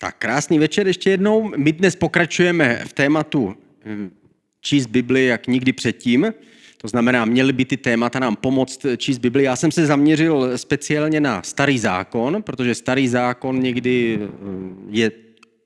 Tak krásný večer ještě jednou. My dnes pokračujeme v tématu hm, číst Bibli jak nikdy předtím. To znamená, měly by ty témata nám pomoct číst Bibli. Já jsem se zaměřil speciálně na starý zákon, protože starý zákon někdy hm, je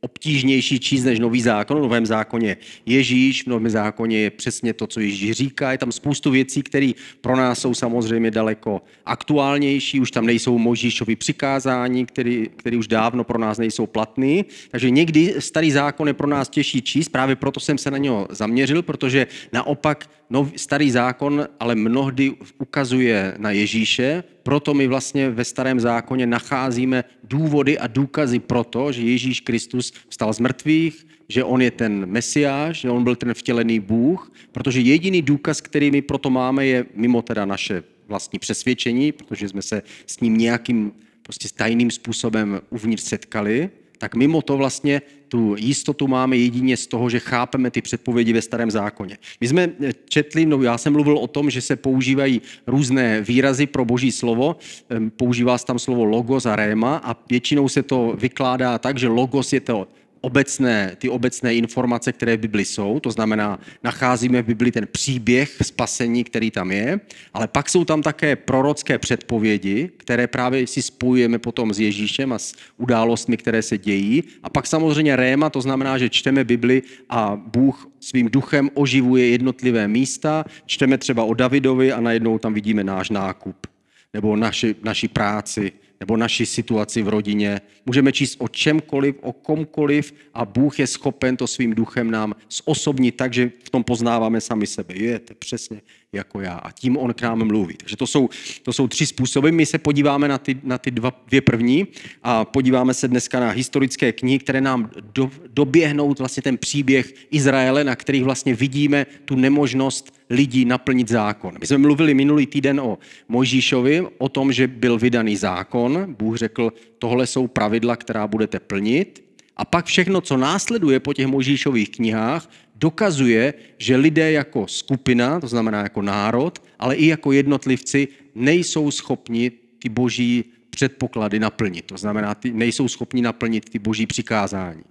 obtížnější číst než nový zákon. V novém zákoně Ježíš, v novém zákoně je přesně to, co Ježíš říká. Je tam spoustu věcí, které pro nás jsou samozřejmě daleko aktuálnější. Už tam nejsou Možíšovi přikázání, které, už dávno pro nás nejsou platné. Takže někdy starý zákon je pro nás těžší číst. Právě proto jsem se na něho zaměřil, protože naopak starý zákon ale mnohdy ukazuje na Ježíše, proto my vlastně ve starém zákoně nacházíme důvody a důkazy pro to, že Ježíš Kristus vstal z mrtvých, že on je ten mesiáš, že on byl ten vtělený Bůh, protože jediný důkaz, který my proto máme, je mimo teda naše vlastní přesvědčení, protože jsme se s ním nějakým prostě tajným způsobem uvnitř setkali, tak mimo to vlastně tu jistotu máme jedině z toho, že chápeme ty předpovědi ve starém zákoně. My jsme eh, četli, no já jsem mluvil o tom, že se používají různé výrazy pro boží slovo. Ehm, používá se tam slovo logos a réma a většinou se to vykládá tak, že logos je to obecné, ty obecné informace, které v Bibli jsou, to znamená, nacházíme v Bibli ten příběh spasení, který tam je, ale pak jsou tam také prorocké předpovědi, které právě si spojujeme potom s Ježíšem a s událostmi, které se dějí. A pak samozřejmě réma, to znamená, že čteme Bibli a Bůh svým duchem oživuje jednotlivé místa, čteme třeba o Davidovi a najednou tam vidíme náš nákup nebo naši, naši práci, nebo naši situaci v rodině. Můžeme číst o čemkoliv, o komkoliv a Bůh je schopen to svým duchem nám zosobnit tak, že v tom poznáváme sami sebe. Je, to přesně jako já. A tím on k nám mluví. Takže to jsou, to jsou tři způsoby. My se podíváme na ty, na ty dva, dvě první a podíváme se dneska na historické knihy, které nám do, doběhnou vlastně ten příběh Izraele, na kterých vlastně vidíme tu nemožnost lidí naplnit zákon. My jsme mluvili minulý týden o Mojžíšovi, o tom, že byl vydaný zákon. Bůh řekl, tohle jsou pravidla, která budete plnit. A pak všechno, co následuje po těch Mojžíšových knihách, dokazuje, že lidé jako skupina, to znamená jako národ, ale i jako jednotlivci, nejsou schopni ty boží předpoklady naplnit. To znamená, ty nejsou schopni naplnit ty boží přikázání.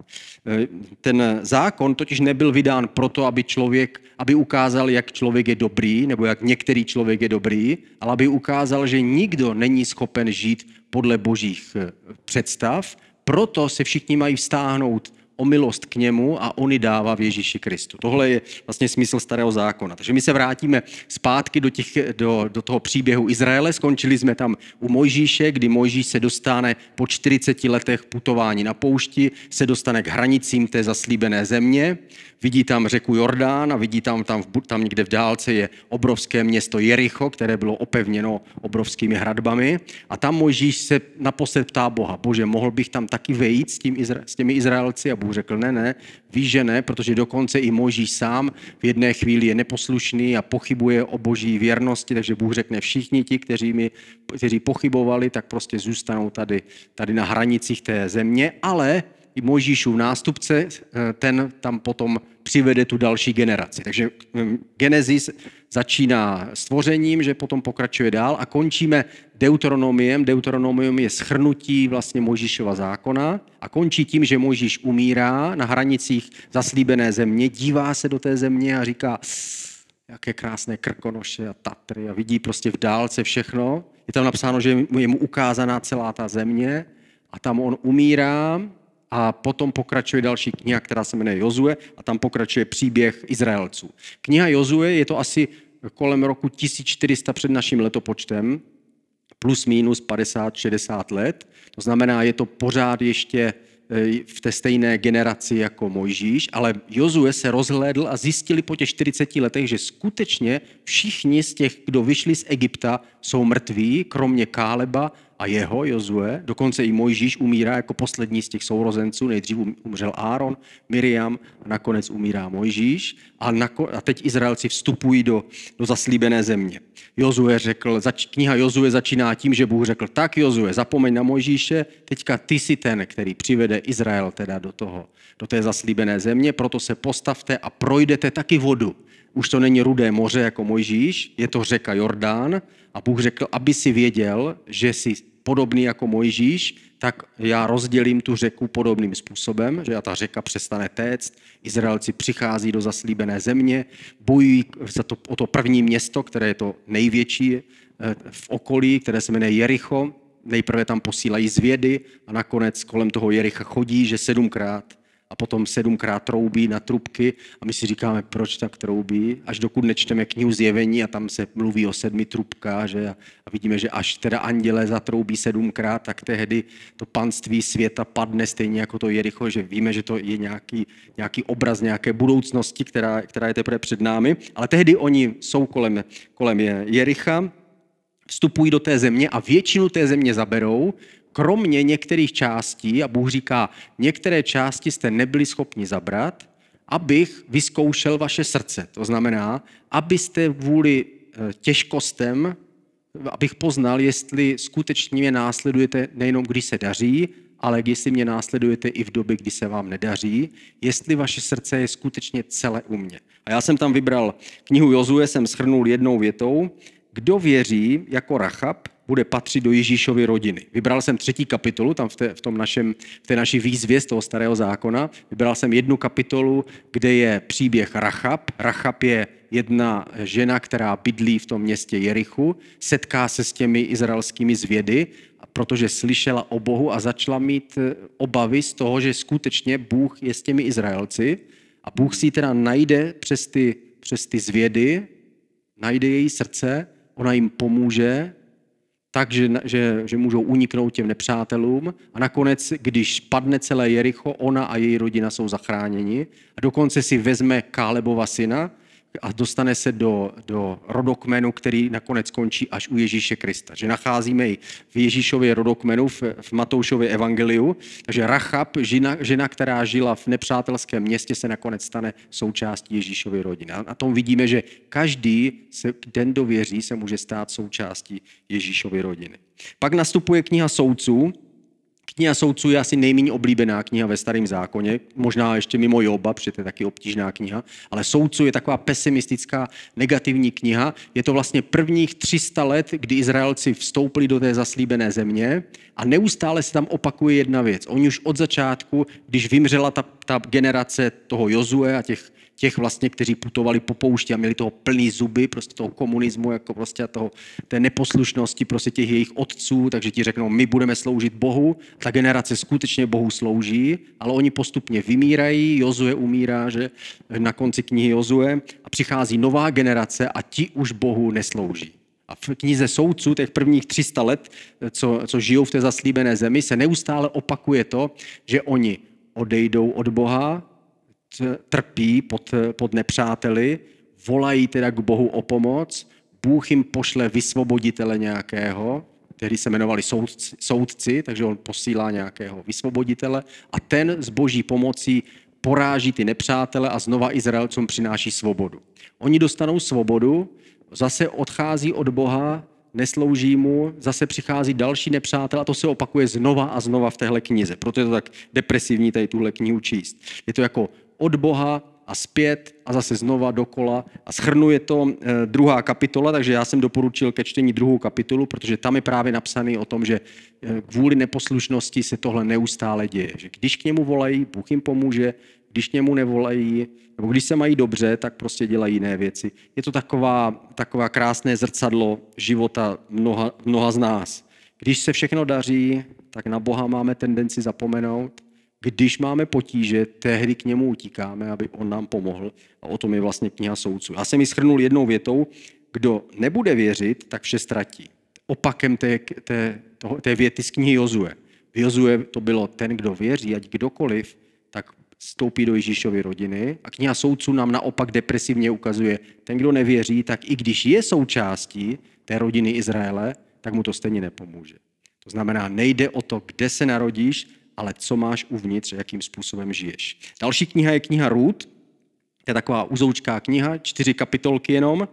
E, ten zákon totiž nebyl vydán proto, aby člověk, aby ukázal, jak člověk je dobrý, nebo jak některý člověk je dobrý, ale aby ukázal, že nikdo není schopen žít podle božích e, představ, proto se všichni mají vstáhnout o milost k němu a on ji dává v Ježíši Kristu. Tohle je vlastně smysl starého zákona. Takže my se vrátíme zpátky do, těch, do, do toho příběhu Izraele. Skončili jsme tam u Mojžíše, kdy Mojžíš se dostane po 40 letech putování na poušti, se dostane k hranicím té zaslíbené země vidí tam řeku Jordán a vidí tam, tam, tam někde v dálce je obrovské město Jericho, které bylo opevněno obrovskými hradbami. A tam Mojžíš se naposled ptá Boha, bože, mohl bych tam taky vejít s, tím, s těmi Izraelci? A Bůh řekl, ne, ne, víš, že ne, protože dokonce i Mojžíš sám v jedné chvíli je neposlušný a pochybuje o boží věrnosti, takže Bůh řekne, všichni ti, kteří, mi, kteří pochybovali, tak prostě zůstanou tady, tady na hranicích té země, ale i Mojžíšův nástupce, eh, ten tam potom přivede tu další generaci. Takže hm, Genesis začíná stvořením, že potom pokračuje dál a končíme Deuteronomiem. Deuteronomium je schrnutí vlastně Mojžíšova zákona a končí tím, že Mojžíš umírá na hranicích zaslíbené země, dívá se do té země a říká, jaké krásné krkonoše a Tatry a vidí prostě v dálce všechno. Je tam napsáno, že je mu ukázaná celá ta země a tam on umírá a potom pokračuje další kniha, která se jmenuje Jozue a tam pokračuje příběh Izraelců. Kniha Jozue je to asi kolem roku 1400 před naším letopočtem, plus minus 50-60 let. To znamená, je to pořád ještě e, v té stejné generaci jako Mojžíš, ale Jozue se rozhlédl a zjistili po těch 40 letech, že skutečně všichni z těch, kdo vyšli z Egypta, jsou mrtví, kromě Káleba a jeho, Jozue, dokonce i Mojžíš umírá jako poslední z těch sourozenců, nejdřív um- umřel Áron, Miriam a nakonec umírá Mojžíš a, nako- a teď Izraelci vstupují do, do zaslíbené země. Jozue řekl, zač- kniha Jozue začíná tím, že Bůh řekl, tak Jozue, zapomeň na Mojžíše, teďka ty jsi ten, který přivede Izrael teda do toho, do té zaslíbené země, proto se postavte a projdete taky vodu. Už to není rudé moře jako Mojžíš, je to řeka Jordán a Bůh řekl, aby si věděl, že jsi podobný jako Mojžíš, tak já rozdělím tu řeku podobným způsobem, že ta řeka přestane téct, Izraelci přichází do zaslíbené země, bojují za to, o to první město, které je to největší eh, v okolí, které se jmenuje Jericho. Nejprve tam posílají zvědy a nakonec kolem toho Jericha chodí, že sedmkrát a potom sedmkrát troubí na trubky a my si říkáme, proč tak troubí, až dokud nečteme knihu Zjevení a tam se mluví o sedmi trubkách že? a vidíme, že až teda anděle zatroubí sedmkrát, tak tehdy to panství světa padne stejně jako to Jericho, že víme, že to je nějaký, nějaký obraz nějaké budoucnosti, která, která je teprve před námi, ale tehdy oni jsou kolem, kolem Jericha, vstupují do té země a většinu té země zaberou, kromě některých částí, a Bůh říká, některé části jste nebyli schopni zabrat, abych vyzkoušel vaše srdce. To znamená, abyste vůli eh, těžkostem, abych poznal, jestli skutečně mě následujete nejenom když se daří, ale jestli mě následujete i v době, kdy se vám nedaří, jestli vaše srdce je skutečně celé u mě. A já jsem tam vybral knihu Jozue, jsem schrnul jednou větou, kdo věří jako Rachab, bude patřit do Ježíšovy rodiny. Vybral jsem třetí kapitolu, tam v té, v tom našem, v té naší výzvě z toho starého zákona. Vybral jsem jednu kapitolu, kde je příběh Rachab. Rachab je jedna žena, která bydlí v tom městě Jerichu, setká se s těmi izraelskými zvědy, protože slyšela o Bohu a začala mít eh, obavy z toho, že skutečně Bůh je s těmi Izraelci a Bůh si ji teda najde přes ty, přes ty zvědy, najde její srdce, ona jim pomůže tak, že, že, že můžou uniknout těm nepřátelům. A nakonec, když padne celé Jericho, ona a její rodina jsou zachráněni. A dokonce si vezme Kálebova syna a dostane se do, do rodokmenu, který nakonec končí až u Ježíše Krista. Že nacházíme ji v Ježíšově rodokmenu, v, v Matoušově evangeliu. Takže Rachab, žena, žena, která žila v nepřátelském městě, se nakonec stane součástí Ježíšovy rodiny. A na tom vidíme, že každý, se, den dověří, se může stát součástí Ježíšovy rodiny. Pak nastupuje kniha soudců, Kniha soudců je asi nejméně oblíbená kniha ve starém zákoně, možná ještě mimo Joba, protože to je taky obtížná kniha, ale soudců je taková pesimistická, negativní kniha. Je to vlastně prvních 300 let, kdy Izraelci vstoupili do té zaslíbené země a neustále se tam opakuje jedna věc. Oni už od začátku, když vymřela ta, ta generace toho Jozue a těch těch vlastně, kteří putovali po poušti a měli toho plný zuby, prostě toho komunismu, jako prostě toho, té neposlušnosti prostě těch jejich otců, takže ti řeknou, my budeme sloužit Bohu, ta generace skutečně Bohu slouží, ale oni postupně vymírají, Jozue umírá, že? Na konci knihy Jozue. A přichází nová generace a ti už Bohu neslouží. A v knize soudců těch prvních 300 let, co, co žijou v té zaslíbené zemi, se neustále opakuje to, že oni odejdou od Boha, trpí pod, pod nepřáteli, volají teda k Bohu o pomoc, Bůh jim pošle vysvoboditele nějakého, který se jmenovali soudci, soudci, takže on posílá nějakého vysvoboditele a ten s boží pomocí poráží ty nepřátele a znova Izraelcům přináší svobodu. Oni dostanou svobodu, zase odchází od Boha, neslouží mu, zase přichází další nepřátel a to se opakuje znova a znova v téhle knize. Proto je to tak depresivní tady tuhle knihu číst. Je to jako od Boha a zpět a zase znova dokola. A schrnuje to eh, druhá kapitola, takže já jsem doporučil ke čtení druhou kapitolu, protože tam je právě napsaný o tom, že eh, kvůli neposlušnosti se tohle neustále děje. Že když k němu volají, Bůh jim pomůže, když k němu nevolají, nebo když se mají dobře, tak prostě dělají jiné věci. Je to taková, taková krásné zrcadlo života mnoha, mnoha z nás. Když se všechno daří, tak na Boha máme tendenci zapomenout když máme potíže, tehdy k němu utíkáme, aby on nám pomohl. A o tom je vlastně kniha soudců. Já jsem ji schrnul jednou větou, kdo nebude věřit, tak vše ztratí. Opakem té, té, toho, té věty z knihy Jozue. V Jozue to bylo ten, kdo věří, ať kdokoliv, tak vstoupí do Ježíšovy rodiny. A kniha soudců nám naopak depresivně ukazuje, ten, kdo nevěří, tak i když je součástí té rodiny Izraele, tak mu to stejně nepomůže. To znamená, nejde o to, kde se narodíš, ale co máš uvnitř, jakým způsobem žiješ. Další kniha je kniha Ruth, to je taková uzoučká kniha, čtyři kapitolky jenom.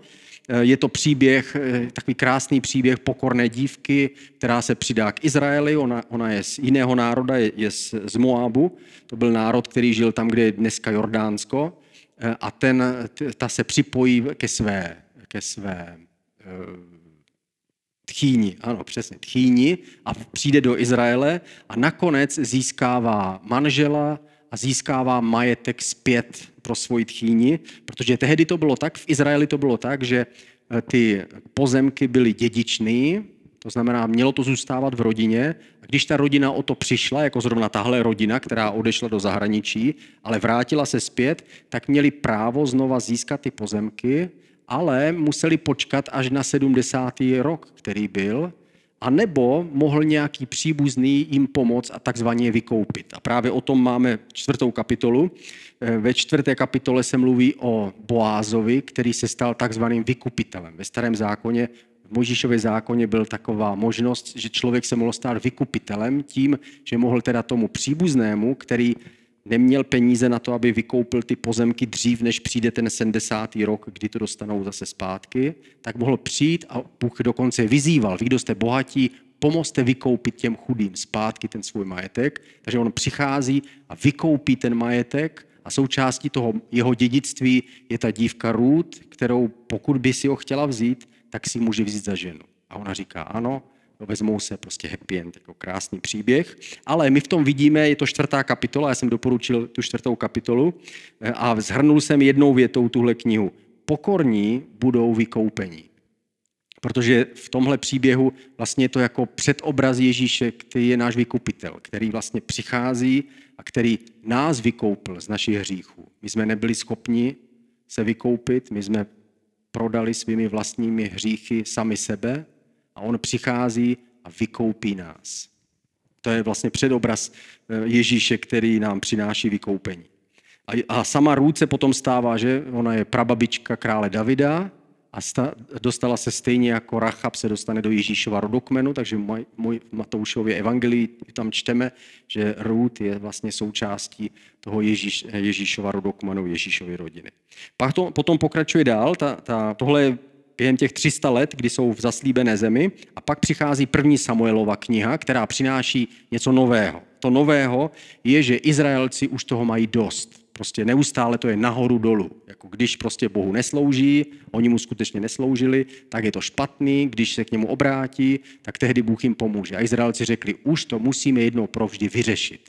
Je to příběh, takový krásný příběh pokorné dívky, která se přidá k Izraeli. Ona, ona je z jiného národa, je, je z, z Moabu. To byl národ, který žil tam, kde je dneska Jordánsko. A ten, ta se připojí ke své, ke své tchýni, ano, přesně, tchýni a přijde do Izraele a nakonec získává manžela a získává majetek zpět pro svoji tchýni, protože tehdy to bylo tak, v Izraeli to bylo tak, že eh, ty pozemky byly dědičný, to znamená, mělo to zůstávat v rodině. A když ta rodina o to přišla, jako zrovna tahle rodina, která odešla do zahraničí, ale vrátila se zpět, tak měli právo znova získat ty pozemky, ale museli počkat až na 70. rok, který byl, a nebo mohl nějaký příbuzný jim pomoct a takzvaně vykoupit. A právě o tom máme čtvrtou kapitolu. Ve čtvrté kapitole se mluví o Boázovi, který se stal takzvaným vykupitelem. Ve starém zákoně v Mojžíšově zákoně byl taková možnost, že člověk se mohl stát vykupitelem tím, že mohl teda tomu příbuznému, který neměl peníze na to, aby vykoupil ty pozemky dřív, než přijde ten 70. rok, kdy to dostanou zase zpátky, tak mohl přijít a Bůh dokonce vyzýval, vy, kdo jste bohatí, pomozte vykoupit těm chudým zpátky ten svůj majetek. Takže on přichází a vykoupí ten majetek a součástí toho jeho dědictví je ta dívka Ruth, kterou pokud by si ho chtěla vzít, tak si může vzít za ženu. A ona říká, ano, no vezmou se prostě happy end, jako krásný příběh. Ale my v tom vidíme, je to čtvrtá kapitola, já jsem doporučil tu čtvrtou kapitolu eh, a zhrnul jsem jednou větou tuhle knihu. Pokorní budou vykoupení. Protože v tomhle příběhu vlastně je to jako předobraz Ježíše, který je náš vykupitel, který vlastně přichází a který nás vykoupil z našich hříchů. My jsme nebyli schopni se vykoupit, my jsme prodali svými vlastními hříchy sami sebe a on přichází a vykoupí nás. To je vlastně předobraz eh, Ježíše, který nám přináší vykoupení. A sama Růd se potom stává, že ona je prababička krále Davida, a sta, dostala se stejně jako Rachab se dostane do Ježíšova rodokmenu, takže můj Matoušově evangelii tam čteme, že Ruth je vlastně součástí toho Ježíš, Ježíšova rodokmenu, Ježíšovy rodiny. Pak to, potom pokračuje dál, ta, ta, tohle je během těch 300 let, kdy jsou v zaslíbené zemi a pak přichází první Samuelova kniha, která přináší něco nového. To nového je, že Izraelci už toho mají dost Prostě neustále to je nahoru dolů. Jako když prostě Bohu neslouží, oni mu skutečně nesloužili, tak je to špatný, když se k němu obrátí, tak tehdy Bůh jim pomůže. A Izraelci řekli, už to musíme jednou provždy vyřešit.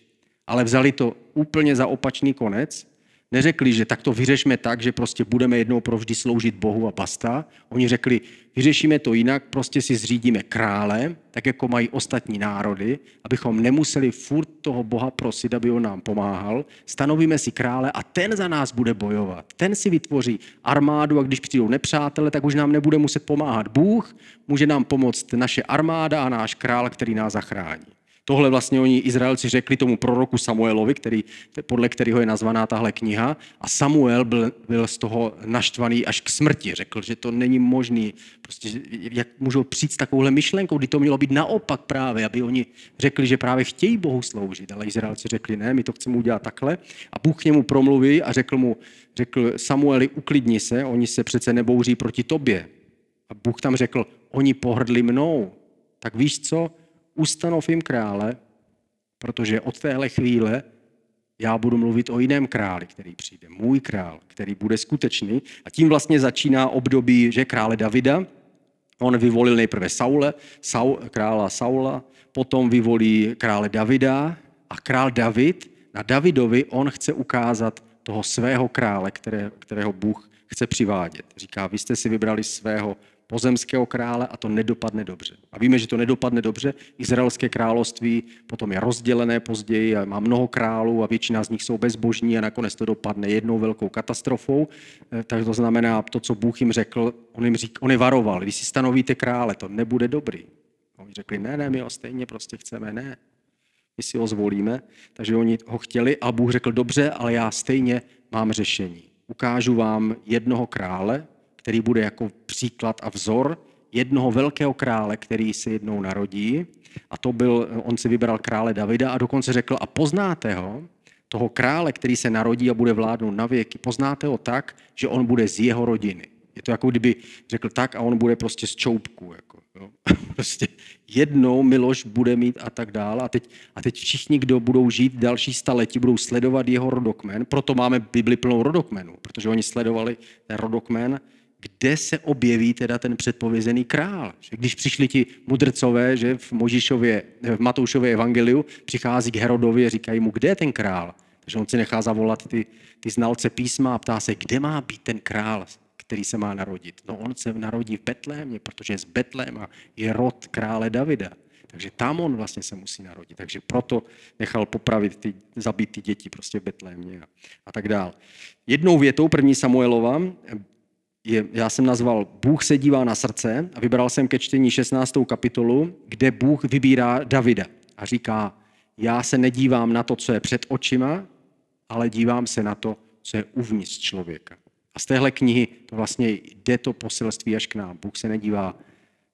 Ale vzali to úplně za opačný konec neřekli, že tak to vyřešme tak, že prostě budeme jednou provždy sloužit Bohu a basta. Oni řekli, vyřešíme to jinak, prostě si zřídíme krále, tak jako mají ostatní národy, abychom nemuseli furt toho Boha prosit, aby on nám pomáhal. Stanovíme si krále a ten za nás bude bojovat. Ten si vytvoří armádu a když přijdou nepřátele, tak už nám nebude muset pomáhat Bůh, může nám pomoct naše armáda a náš král, který nás zachrání. Tohle vlastně oni Izraelci řekli tomu proroku Samuelovi, který, podle kterého je nazvaná tahle kniha. A Samuel byl, byl z toho naštvaný až k smrti. Řekl, že to není možný. Prostě, jak můžou přijít s takovouhle myšlenkou, kdy to mělo být naopak právě, aby oni řekli, že právě chtějí Bohu sloužit. Ale Izraelci řekli, ne, my to chceme udělat takhle. A Bůh k němu promluví a řekl mu, řekl Samueli, uklidni se, oni se přece nebouří proti tobě. A Bůh tam řekl, oni pohrdli mnou. Tak víš co, ustanov jim krále, protože od téhle chvíle já budu mluvit o jiném králi, který přijde. Můj král, který bude skutečný. A tím vlastně začíná období, že krále Davida, on vyvolil nejprve Saule, Saul, krála Saula, potom vyvolí krále Davida a král David, na Davidovi on chce ukázat toho svého krále, které, kterého Bůh chce přivádět. Říká, vy jste si vybrali svého pozemského krále a to nedopadne dobře. A víme, že to nedopadne dobře. Izraelské království potom je rozdělené později a má mnoho králů a většina z nich jsou bezbožní a nakonec to dopadne jednou velkou katastrofou. Eh, tak to znamená, to, co Bůh jim řekl, on jim řík, on je varoval, vy si stanovíte krále, to nebude dobrý. Oni řekli, ne, ne, my ho stejně prostě chceme, ne. My si ho zvolíme. Takže oni ho chtěli a Bůh řekl, dobře, ale já stejně mám řešení. Ukážu vám jednoho krále, který bude jako příklad a vzor jednoho velkého krále, který se jednou narodí. A to byl, on si vybral krále Davida a dokonce řekl, a poznáte ho, toho krále, který se narodí a bude vládnout na věky, poznáte ho tak, že on bude z jeho rodiny. Je to jako kdyby řekl tak a on bude prostě z čoupku. Jako, jo. prostě jednou Miloš bude mít a tak dále. A teď, a teď všichni, kdo budou žít další staletí, budou sledovat jeho rodokmen. Proto máme Bibli plnou rodokmenů, protože oni sledovali ten rodokmen kde se objeví teda ten předpovězený král. Že když přišli ti mudrcové, že v Možišově, v Matoušově evangeliu přichází k Herodovi a říkají mu, kde je ten král? Takže on si nechá zavolat ty, ty znalce písma a ptá se, kde má být ten král, který se má narodit. No on se narodí v Betlémě, protože je z Betléma, je rod krále Davida. Takže tam on vlastně se musí narodit. Takže proto nechal popravit, ty, zabít ty děti prostě v Betlémě a, a tak dál. Jednou větou první Samuelova je, já jsem nazval Bůh se dívá na srdce a vybral jsem ke čtení 16. kapitolu, kde Bůh vybírá Davida a říká, já se nedívám na to, co je před očima, ale dívám se na to, co je uvnitř člověka. A z téhle knihy to vlastně jde to poselství až k nám. Bůh se nedívá,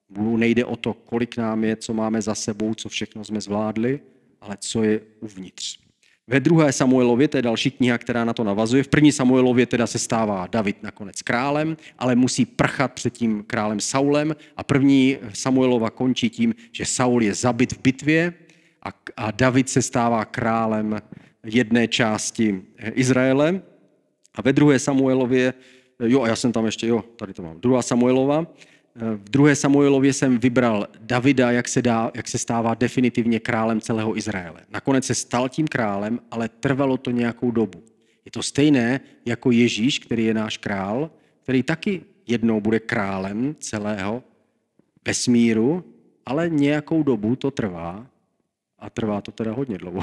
Bůh nejde o to, kolik nám je, co máme za sebou, co všechno jsme zvládli, ale co je uvnitř. Ve druhé Samuelově, to je další kniha, která na to navazuje, v první Samuelově teda se stává David nakonec králem, ale musí prchat před tím králem Saulem. A první Samuelova končí tím, že Saul je zabit v bitvě a, a David se stává králem jedné části Izraele. A ve druhé Samuelově, jo, a já jsem tam ještě, jo, tady to mám, druhá Samuelova, v druhé Samuelově jsem vybral Davida, jak se, dá, jak se stává definitivně králem celého Izraele. Nakonec se stal tím králem, ale trvalo to nějakou dobu. Je to stejné jako Ježíš, který je náš král, který taky jednou bude králem celého vesmíru, ale nějakou dobu to trvá a trvá to teda hodně dlouho.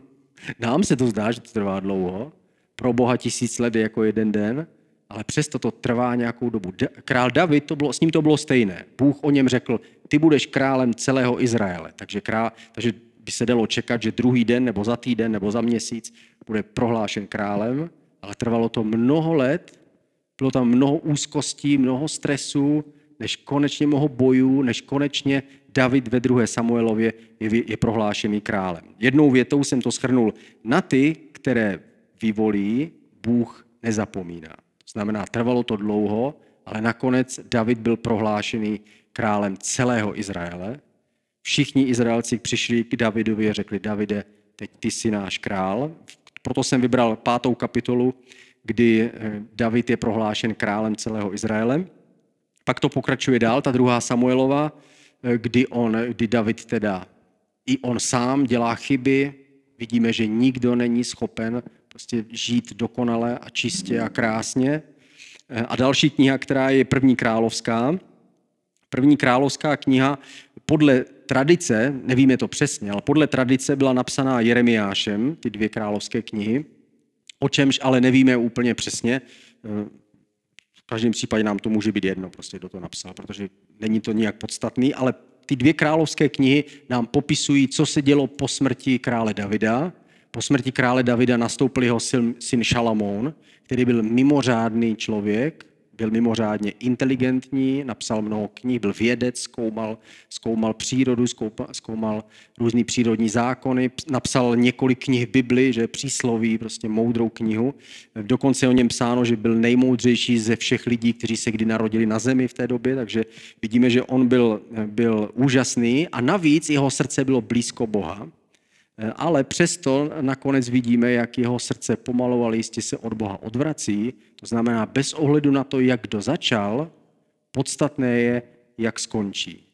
Nám se to zdá, že to trvá dlouho, pro Boha tisíc let je jako jeden den, ale přesto to trvá nějakou dobu. Král David, to bylo, s ním to bylo stejné. Bůh o něm řekl, ty budeš králem celého Izraele. Takže, král, takže by se dalo čekat, že druhý den, nebo za týden, nebo za měsíc bude prohlášen králem, ale trvalo to mnoho let, bylo tam mnoho úzkostí, mnoho stresů, než konečně mnoho bojů, než konečně David ve druhé Samuelově je, je prohlášený králem. Jednou větou jsem to schrnul. Na ty, které vyvolí, Bůh nezapomíná. Znamená, trvalo to dlouho, ale nakonec David byl prohlášený králem celého Izraele. Všichni Izraelci přišli k Davidovi a řekli, Davide, teď ty jsi náš král. Proto jsem vybral pátou kapitolu, kdy eh, David je prohlášen králem celého Izraele. Pak to pokračuje dál, ta druhá Samuelova, eh, kdy, on, kdy David teda i on sám dělá chyby. Vidíme, že nikdo není schopen prostě žít dokonale a čistě a krásně. Eh, a další kniha, která je první královská. První královská kniha podle tradice, nevíme to přesně, ale podle tradice byla napsaná Jeremiášem, ty dvě královské knihy, o čemž ale nevíme úplně přesně. Eh, v každém případě nám to může být jedno, prostě kdo to napsal, protože není to nijak podstatný, ale ty dvě královské knihy nám popisují, co se dělo po smrti krále Davida po smrti krále Davida nastoupil jeho syn Šalamón, který byl mimořádný člověk, byl mimořádně inteligentní, napsal mnoho knih, byl vědec, zkoumal, zkoumal přírodu, zkoumal, zkoumal různý přírodní zákony, napsal několik knih Bibli, že přísloví, prostě moudrou knihu. Dokonce o něm psáno, že byl nejmoudřejší ze všech lidí, kteří se kdy narodili na zemi v té době, takže vidíme, že on byl, byl úžasný a navíc jeho srdce bylo blízko Boha. Eh, ale přesto nakonec vidíme, jak jeho srdce pomalu, ale jistě se od Boha odvrací. To znamená, bez ohledu na to, jak kdo začal, podstatné je, jak skončí.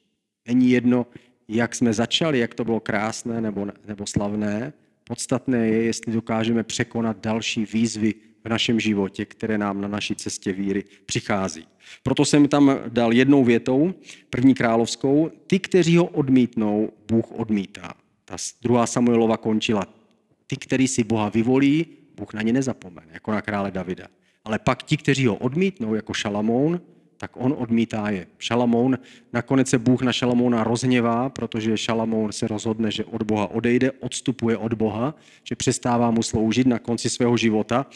Není jedno, jak jsme začali, jak to bylo krásné nebo, nebo slavné. Podstatné je, jestli dokážeme překonat další výzvy v našem životě, které nám na naší cestě víry přichází. Proto jsem tam dal jednou větou, první královskou, ty, kteří ho odmítnou, Bůh odmítá. Ta druhá Samuelova končila. Ty, který si Boha vyvolí, Bůh na ně nezapomene, jako na krále Davida. Ale pak ti, kteří ho odmítnou, jako Šalamoun, tak on odmítá je. Šalamoun, nakonec se Bůh na Šalamouna rozněvá, protože Šalamoun se rozhodne, že od Boha odejde, odstupuje od Boha, že přestává mu sloužit na konci svého života.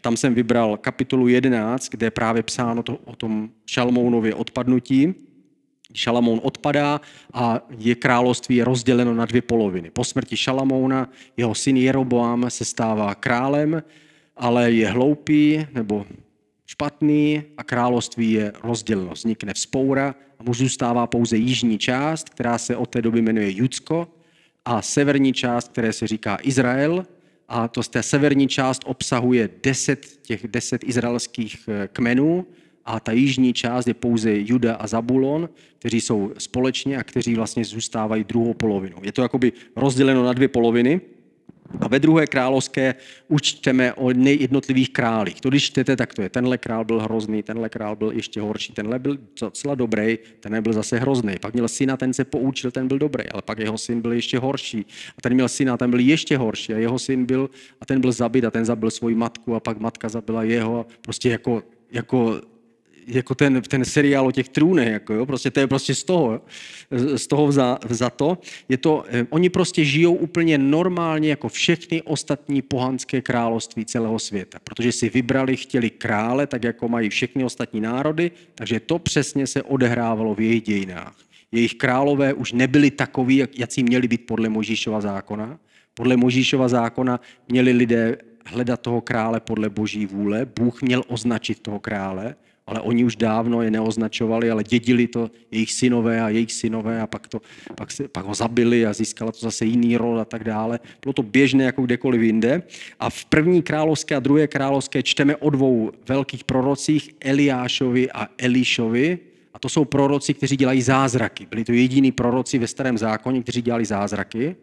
Tam jsem vybral kapitolu 11, kde je právě psáno to, o tom Šalamounově odpadnutí. Šalamoun odpadá a je království je rozděleno na dvě poloviny. Po smrti Šalamouna jeho syn Jeroboam se stává králem, ale je hloupý nebo špatný a království je rozděleno. Vznikne vzpoura a mu zůstává pouze jižní část, která se od té doby jmenuje Judsko a severní část, které se říká Izrael. A to z té severní část obsahuje deset, těch deset izraelských eh, kmenů a ta jižní část je pouze Juda a Zabulon, kteří jsou společně a kteří vlastně zůstávají druhou polovinou. Je to jakoby rozděleno na dvě poloviny. A ve druhé královské už čteme o jednotlivých králích. To když čtete, tak to je tenhle král byl hrozný, tenhle král byl ještě horší, tenhle byl docela dobrý, ten byl zase hrozný. Pak měl syna, ten se poučil, ten byl dobrý, ale pak jeho syn byl ještě horší. A ten měl syna, ten byl ještě horší a jeho syn byl, a ten byl zabit a ten zabil svoji matku a pak matka zabila jeho. Prostě jako, jako jako ten, ten seriál o těch trůnech, jako jo, prostě to je prostě z toho, z toho vza, vzato. Je to, eh, oni prostě žijou úplně normálně jako všechny ostatní pohanské království celého světa, protože si vybrali, chtěli krále, tak jako mají všechny ostatní národy, takže to přesně se odehrávalo v jejich dějinách. Jejich králové už nebyli takoví, jak, jací měli být podle Možíšova zákona. Podle Možíšova zákona měli lidé hledat toho krále podle boží vůle. Bůh měl označit toho krále ale oni už dávno je neoznačovali, ale dědili to jejich synové a jejich synové a pak, to, pak, se, pak ho zabili a získala to zase jiný rod a tak dále. Bylo to běžné jako kdekoliv jinde. A v první královské a druhé královské čteme o dvou velkých prorocích, Eliášovi a Elišovi. A to jsou proroci, kteří dělají zázraky. Byli to jediní proroci ve starém zákoně, kteří dělali zázraky.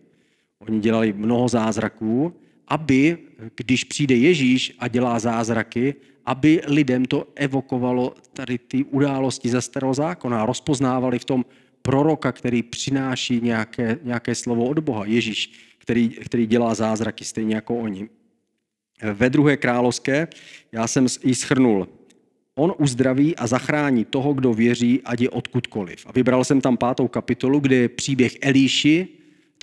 Oni dělali mnoho zázraků, aby, když přijde Ježíš a dělá zázraky, aby lidem to evokovalo tady ty události ze starého zákona a rozpoznávali v tom proroka, který přináší nějaké, nějaké slovo od Boha, Ježíš, který, který dělá zázraky stejně jako oni. Ve druhé královské já jsem ji schrnul. On uzdraví a zachrání toho, kdo věří, ať je odkudkoliv. A vybral jsem tam pátou kapitolu, kde je příběh Elíši,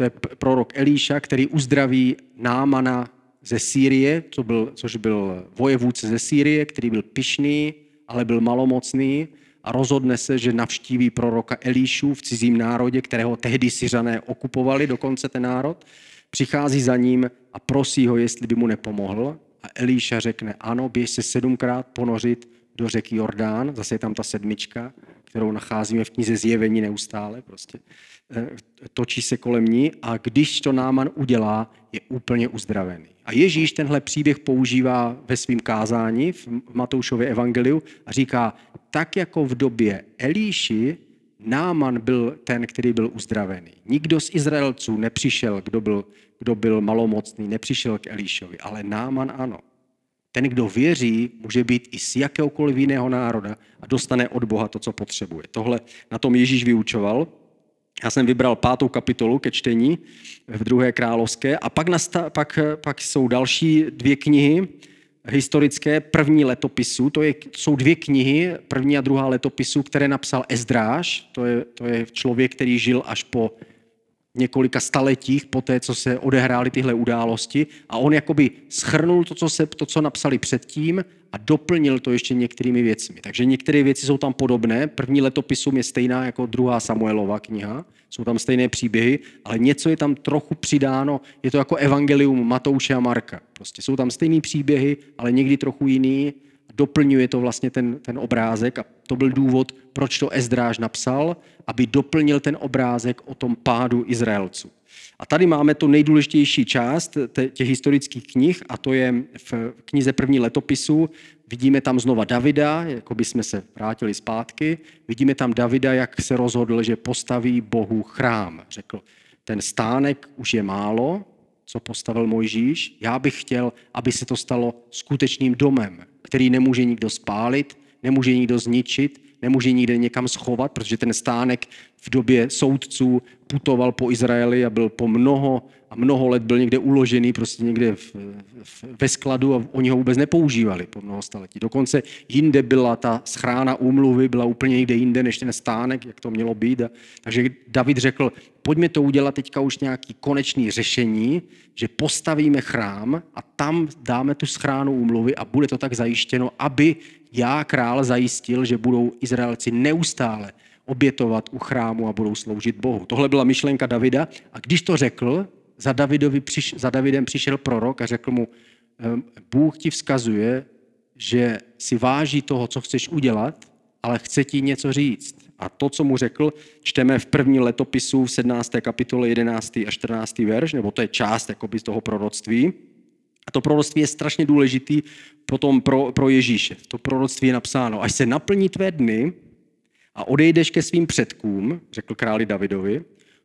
to je prorok Elíša, který uzdraví Námana ze Sýrie, co byl, což byl vojevůdce ze Sýrie, který byl pišný, ale byl malomocný a rozhodne se, že navštíví proroka Elíšu v cizím národě, kterého tehdy Syřané okupovali, dokonce ten národ. Přichází za ním a prosí ho, jestli by mu nepomohl. A Elíša řekne, ano, běž se sedmkrát ponořit do řeky Jordán, zase je tam ta sedmička, kterou nacházíme v knize Zjevení neustále, prostě točí se kolem ní a když to Náman udělá, je úplně uzdravený. A Ježíš tenhle příběh používá ve svém kázání v Matoušově evangeliu a říká, tak jako v době Elíši, Náman byl ten, který byl uzdravený. Nikdo z Izraelců nepřišel, kdo byl, kdo byl malomocný, nepřišel k Elíšovi, ale Náman ano. Ten, kdo věří, může být i z jakéhokoliv jiného národa a dostane od Boha to, co potřebuje. Tohle na tom Ježíš vyučoval. Já jsem vybral pátou kapitolu ke čtení v druhé královské a pak, nasta, pak, pak jsou další dvě knihy historické, první letopisu, to, je, jsou dvě knihy, první a druhá letopisu, které napsal Ezdráš, to je, to je člověk, který žil až po několika staletích po té, co se odehrály tyhle události a on jakoby schrnul to, co, se, to, co napsali předtím a doplnil to ještě některými věcmi. Takže některé věci jsou tam podobné. První letopisum je stejná jako druhá Samuelova kniha. Jsou tam stejné příběhy, ale něco je tam trochu přidáno. Je to jako evangelium Matouše a Marka. Prostě jsou tam stejné příběhy, ale někdy trochu jiný. Doplňuje to vlastně ten, ten obrázek a to byl důvod, proč to Ezdráž napsal, aby doplnil ten obrázek o tom pádu Izraelců. A tady máme tu nejdůležitější část těch historických knih a to je v knize první letopisu. Vidíme tam znova Davida, jako by jsme se vrátili zpátky. Vidíme tam Davida, jak se rozhodl, že postaví Bohu chrám. Řekl, ten stánek už je málo, co postavil Mojžíš. Já bych chtěl, aby se to stalo skutečným domem, který nemůže nikdo spálit, nemůže nikdo zničit, nemůže nikde někam schovat, protože ten stánek v době soudců putoval po Izraeli a byl po mnoho a mnoho let byl někde uložený, prostě někde v, v, ve skladu a oni ho vůbec nepoužívali po mnoho staletí. Dokonce jinde byla ta schrána úmluvy, byla úplně někde jinde než ten stánek, jak to mělo být. A, takže David řekl, pojďme to udělat teďka už nějaký konečný řešení, že postavíme chrám a tam dáme tu schránu úmluvy a bude to tak zajištěno, aby já, král, zajistil, že budou Izraelci neustále obětovat u chrámu a budou sloužit Bohu. Tohle byla myšlenka Davida a když to řekl, za, Davidovi přiš, za Davidem přišel prorok a řekl mu, Bůh ti vzkazuje, že si váží toho, co chceš udělat, ale chce ti něco říct. A to, co mu řekl, čteme v první letopisu v 17. kapitole 11. a 14. verš, nebo to je část jakoby, z toho proroctví. A to proroctví je strašně důležitý potom pro, pro Ježíše. To proroctví je napsáno, až se naplní tvé dny a odejdeš ke svým předkům, řekl králi Davidovi,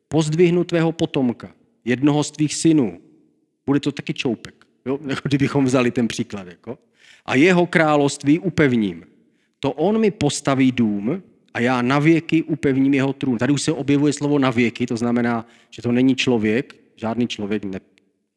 pozdvihnu tvého potomka, jednoho z tvých synů. Bude to taky čoupek, jo? Jako kdybychom vzali ten příklad. Jako. A jeho království upevním. To on mi postaví dům a já na věky upevním jeho trůn. Tady už se objevuje slovo na věky, to znamená, že to není člověk, žádný člověk ne,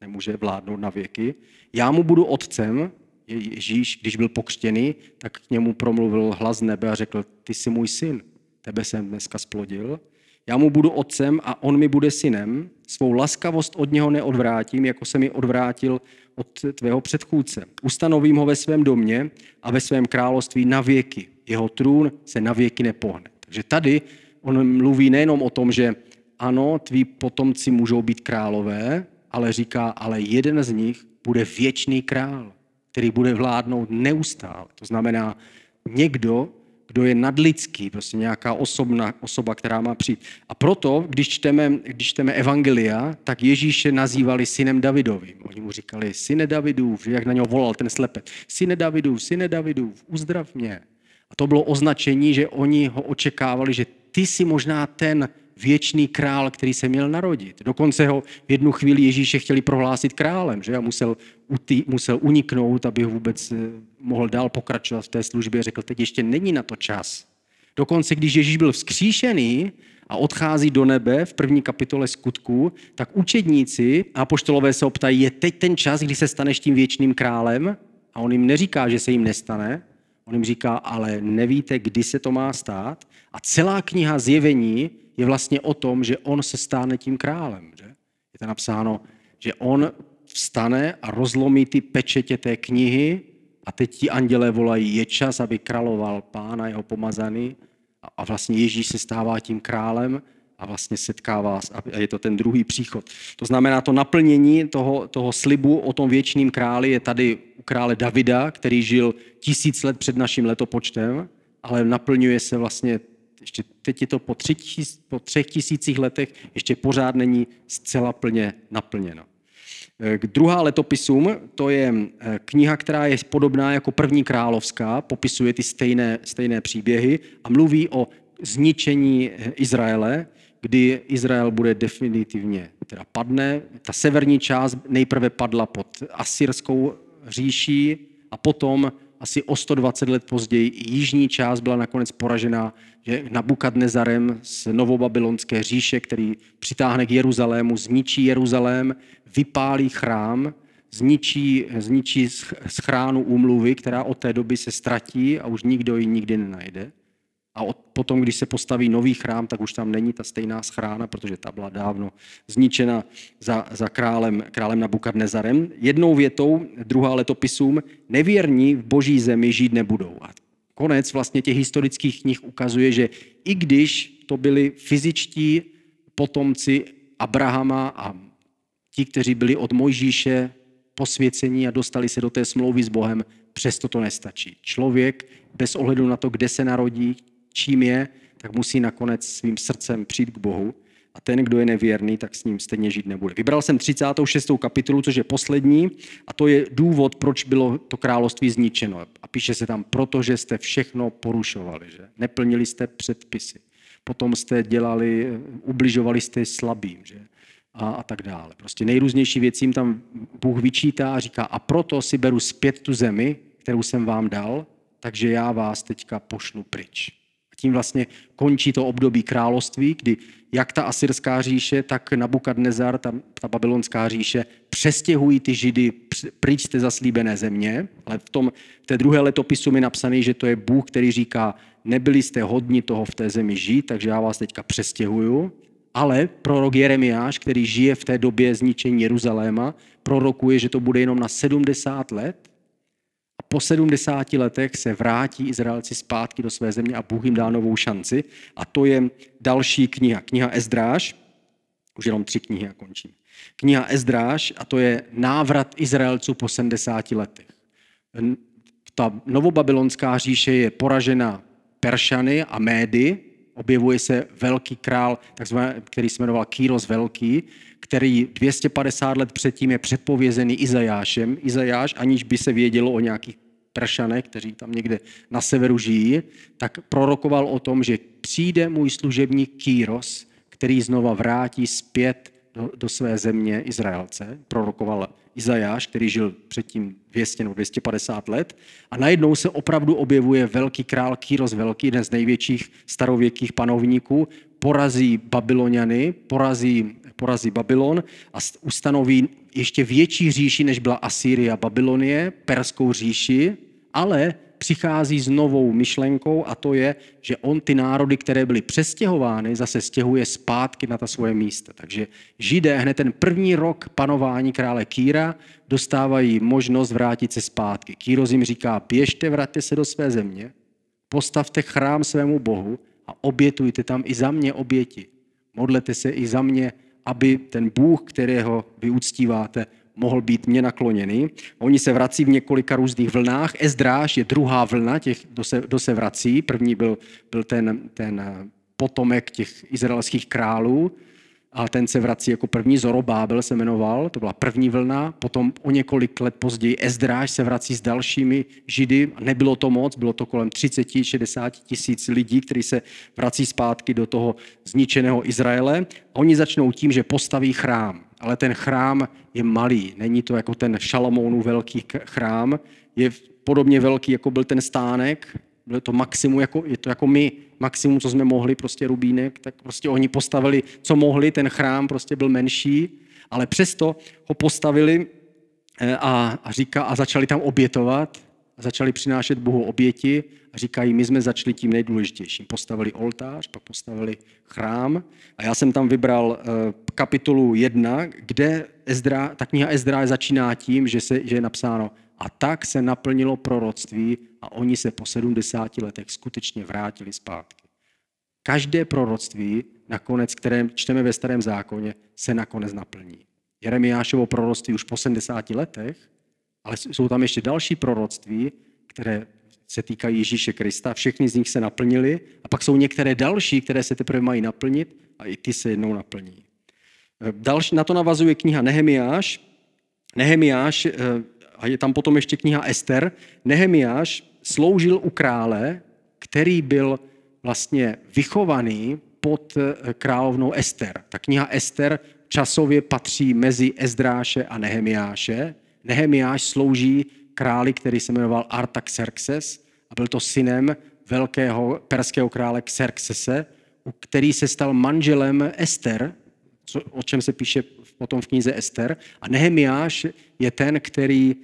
nemůže vládnout na věky. Já mu budu otcem, Ježíš, když byl pokřtěný, tak k němu promluvil hlas nebe a řekl, ty jsi můj syn, tebe jsem dneska splodil. Já mu budu otcem a on mi bude synem. Svou laskavost od něho neodvrátím, jako se mi odvrátil od tvého předchůdce. Ustanovím ho ve svém domě a ve svém království na věky. Jeho trůn se na věky nepohne. Takže tady on mluví nejenom o tom, že ano, tví potomci můžou být králové, ale říká, ale jeden z nich bude věčný král, který bude vládnout neustále. To znamená někdo, kdo je nadlidský, prostě nějaká osobna, osoba, která má přijít. A proto, když čteme, když čteme Evangelia, tak Ježíše nazývali synem Davidovým. Oni mu říkali, syne Davidův, jak na něho volal ten slepec. Syne Davidův, syne Davidův, uzdrav mě. A to bylo označení, že oni ho očekávali, že ty jsi možná ten věčný král, který se měl narodit. Dokonce ho v jednu chvíli Ježíše chtěli prohlásit králem, že a musel, utý, musel uniknout, aby ho vůbec eh, mohl dál pokračovat v té službě. Řekl, teď ještě není na to čas. Dokonce, když Ježíš byl vzkříšený a odchází do nebe v první kapitole skutku, tak učedníci a poštolové se optají, je teď ten čas, kdy se staneš tím věčným králem? A on jim neříká, že se jim nestane, On jim říká, ale nevíte, kdy se to má stát. A celá kniha Zjevení je vlastně o tom, že on se stane tím králem. Že? Je to napsáno, že on vstane a rozlomí ty pečetě té knihy a teď ti andělé volají, je čas, aby královal pána jeho pomazaný a vlastně Ježíš se stává tím králem a vlastně setkává a je to ten druhý příchod. To znamená, to naplnění toho, toho slibu o tom věčným králi je tady u krále Davida, který žil tisíc let před naším letopočtem, ale naplňuje se vlastně, ještě teď je to po, tři, po třech tisících letech, ještě pořád není zcela plně naplněno. K druhá letopisům, to je eh, kniha, která je podobná jako první královská, popisuje ty stejné, stejné příběhy a mluví o zničení eh, Izraele, kdy Izrael bude definitivně teda padne. Ta severní část nejprve padla pod asyrskou říší a potom asi o 120 let později i jižní část byla nakonec poražena že Nabukadnezarem z novobabylonské říše, který přitáhne k Jeruzalému, zničí Jeruzalém, vypálí chrám, zničí, zničí schránu úmluvy, která od té doby se ztratí a už nikdo ji nikdy nenajde. A od, potom, když se postaví nový chrám, tak už tam není ta stejná schrána, protože ta byla dávno zničena za, za králem, králem Nabukadnezarem. Jednou větou, druhá letopisům, nevěrní v boží zemi žít nebudou. A konec vlastně těch historických knih ukazuje, že i když to byli fyzičtí potomci Abrahama a ti, kteří byli od Mojžíše posvěcení a dostali se do té smlouvy s Bohem, přesto to nestačí. Člověk bez ohledu na to, kde se narodí, čím je, tak musí nakonec svým srdcem přijít k Bohu. A ten, kdo je nevěrný, tak s ním stejně žít nebude. Vybral jsem 36. kapitolu, což je poslední, a to je důvod, proč bylo to království zničeno. A píše se tam, protože jste všechno porušovali, že? Neplnili jste předpisy. Potom jste dělali, ubližovali jste slabým, že? A, a tak dále. Prostě nejrůznější věcí jim tam Bůh vyčítá a říká, a proto si beru zpět tu zemi, kterou jsem vám dal, takže já vás teďka pošlu pryč tím vlastně končí to období království, kdy jak ta asyrská říše, tak Nabukadnezar, ta, ta babylonská říše, přestěhují ty židy pryč z té zaslíbené země, ale v, tom, v té druhé letopisu mi napsaný, že to je Bůh, který říká, nebyli jste hodni toho v té zemi žít, takže já vás teďka přestěhuju. Ale prorok Jeremiáš, který žije v té době zničení Jeruzaléma, prorokuje, že to bude jenom na 70 let, po 70 letech se vrátí Izraelci zpátky do své země a Bůh jim dá novou šanci. A to je další kniha, kniha Ezdráž. Už jenom tři knihy a končím. Kniha Ezdráž a to je návrat Izraelců po 70 letech. Ta novobabylonská říše je poražena Peršany a Médy, Objevuje se velký král, takzvaný, který se jmenoval Kýros Velký, který 250 let předtím je předpovězený Izajášem. Izajáš, aniž by se vědělo o nějakých pršanech, kteří tam někde na severu žijí, tak prorokoval o tom, že přijde můj služebník Kýros, který znova vrátí zpět do, do své země Izraelce. Prorokoval Izajáš, který žil předtím 200 nebo 250 let. A najednou se opravdu objevuje velký král Kýros Velký, jeden z největších starověkých panovníků, porazí Babyloniany, porazí, porazí Babylon a ustanoví ještě větší říši, než byla Asýria Babylonie, perskou říši, ale přichází s novou myšlenkou a to je, že on ty národy, které byly přestěhovány, zase stěhuje zpátky na ta svoje místa. Takže židé hned ten první rok panování krále Kýra dostávají možnost vrátit se zpátky. Kýros jim říká, běžte, vraťte se do své země, postavte chrám svému bohu a obětujte tam i za mě oběti. Modlete se i za mě, aby ten Bůh, kterého vy uctíváte, mohl být mě nakloněný. Oni se vrací v několika různých vlnách. Ezdráž je druhá vlna těch, kdo se, kdo se vrací. První byl, byl ten, ten potomek těch izraelských králů, a ten se vrací jako první, Zorobábel se jmenoval, to byla první vlna, potom o několik let později Ezdráž se vrací s dalšími židy, nebylo to moc, bylo to kolem 30-60 tisíc lidí, kteří se vrací zpátky do toho zničeného Izraele. Oni začnou tím, že postaví chrám, ale ten chrám je malý, není to jako ten Šalamounův velký chrám, je podobně velký, jako byl ten stánek, bylo to maximum, jako, je to jako my, maximum, co jsme mohli, prostě Rubínek, tak prostě oni postavili, co mohli, ten chrám prostě byl menší, ale přesto ho postavili eh, a, a, říká, a začali tam obětovat, a začali přinášet Bohu oběti. A říkají, my jsme začali tím nejdůležitějším. Postavili oltář, pak postavili chrám. A já jsem tam vybral eh, kapitolu 1, kde Ezdra, ta kniha Ezdra začíná tím, že, se, že je napsáno a tak se naplnilo proroctví a oni se po 70 letech skutečně vrátili zpátky. Každé proroctví, nakonec, které čteme ve starém zákoně, se nakonec naplní. Jeremiášovo proroctví už po 70 letech, ale jsou tam ještě další proroctví, které se týkají Ježíše Krista, všechny z nich se naplnily a pak jsou některé další, které se teprve mají naplnit a i ty se jednou naplní. Další, na to navazuje kniha Nehemiáš. Nehemiáš eh, a je tam potom ještě kniha Ester, Nehemiáš sloužil u krále, který byl vlastně vychovaný pod eh, královnou Ester. Ta kniha Ester časově patří mezi Ezdráše a Nehemiáše. Nehemiáš slouží králi, který se jmenoval Artaxerxes a byl to synem velkého perského krále Xerxese, který se stal manželem Ester, o čem se píše potom v knize Ester. A Nehemiáš je ten, který,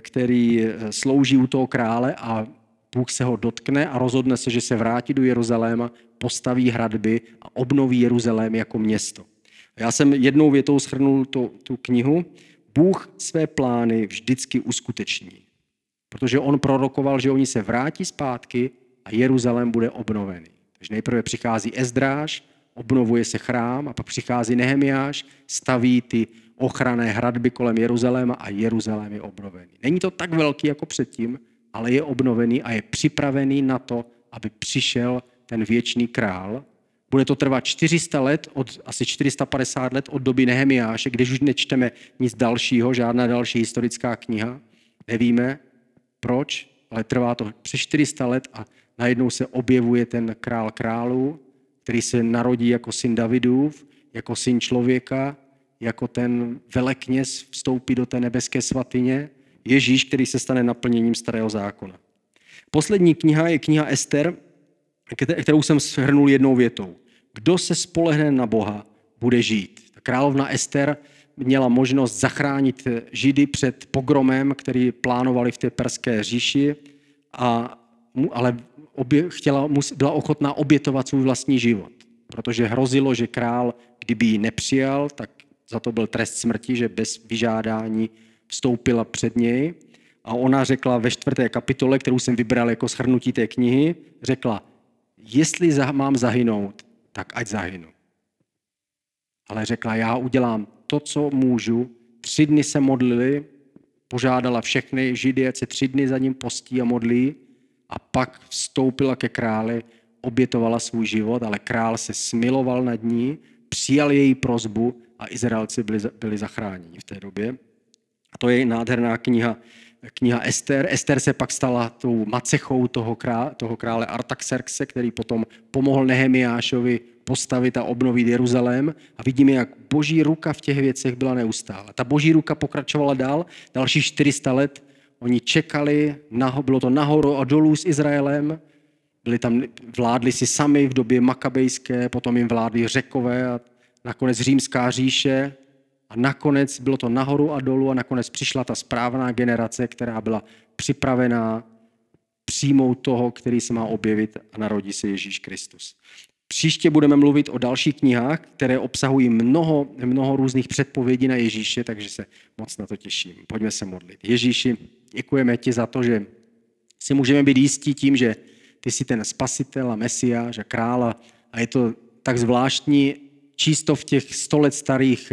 který slouží u toho krále a Bůh se ho dotkne a rozhodne se, že se vrátí do Jeruzaléma, postaví hradby a obnoví Jeruzalém jako město. Já jsem jednou větou schrnul tu, tu knihu. Bůh své plány vždycky uskuteční. Protože on prorokoval, že oni se vrátí zpátky a Jeruzalém bude obnovený. Takže nejprve přichází Ezdráž, obnovuje se chrám a pak přichází Nehemiáš, staví ty ochranné hradby kolem Jeruzaléma a Jeruzalém je obnovený. Není to tak velký jako předtím, ale je obnovený a je připravený na to, aby přišel ten věčný král. Bude to trvat 400 let, od, asi 450 let od doby Nehemiáše, když už nečteme nic dalšího, žádná další historická kniha. Nevíme proč, ale trvá to přes 400 let a najednou se objevuje ten král králů, který se narodí jako syn Davidův, jako syn člověka, jako ten velekněz vstoupí do té nebeské svatyně, Ježíš, který se stane naplněním starého zákona. Poslední kniha je kniha Ester, kterou jsem shrnul jednou větou. Kdo se spolehne na Boha, bude žít. Královna Ester měla možnost zachránit Židy před pogromem, který plánovali v té perské říši, a, ale obě, chtěla, byla ochotná obětovat svůj vlastní život, protože hrozilo, že král, kdyby ji nepřijal, tak za to byl trest smrti, že bez vyžádání vstoupila před něj. A ona řekla ve čtvrté kapitole, kterou jsem vybral jako shrnutí té knihy, řekla, jestli mám zahynout, tak ať zahynu. Ale řekla, já udělám to, co můžu. Tři dny se modlili, požádala všechny židy, ať se tři dny za ním postí a modlí a pak vstoupila ke králi, obětovala svůj život, ale král se smiloval nad ní, přijal její prozbu a Izraelci byli, byli zachráněni v té době. A to je nádherná kniha, kniha Ester. Ester se pak stala tou macechou toho, krá, toho krále Artaxerxe, který potom pomohl Nehemiášovi postavit a obnovit Jeruzalém. A vidíme, jak boží ruka v těch věcech byla neustále. Ta boží ruka pokračovala dál, další 400 let. Oni čekali, bylo to nahoru a dolů s Izraelem, byli tam, vládli si sami v době makabejské, potom jim vládli řekové a nakonec římská říše a nakonec bylo to nahoru a dolů a nakonec přišla ta správná generace, která byla připravená přijmout toho, který se má objevit a narodí se Ježíš Kristus. Příště budeme mluvit o dalších knihách, které obsahují mnoho, mnoho různých předpovědí na Ježíše, takže se moc na to těším. Pojďme se modlit. Ježíši, děkujeme ti za to, že si můžeme být jistí tím, že ty jsi ten spasitel a mesiáš a krála a je to tak zvláštní číst v těch sto let starých,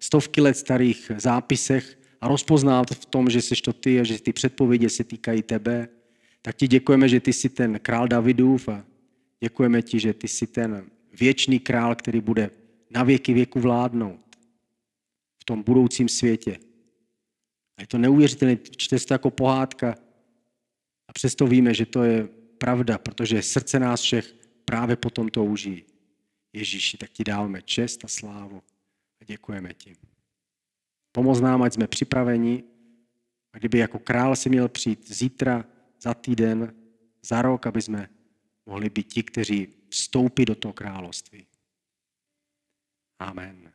stovky let starých zápisech a rozpoznat v tom, že jsi to ty a že ty předpovědi se týkají tebe. Tak ti děkujeme, že ty jsi ten král Davidův a děkujeme ti, že ty jsi ten věčný král, který bude na věky věku vládnout v tom budoucím světě. A je to neuvěřitelné, čte se to jako pohádka a přesto víme, že to je pravda, protože srdce nás všech právě potom touží. Ježíši, tak ti dáváme čest a slávu a děkujeme ti. Pomoz nám, ať jsme připraveni, a kdyby jako král si měl přijít zítra, za týden, za rok, aby jsme mohli být ti, kteří vstoupí do toho království. Amen.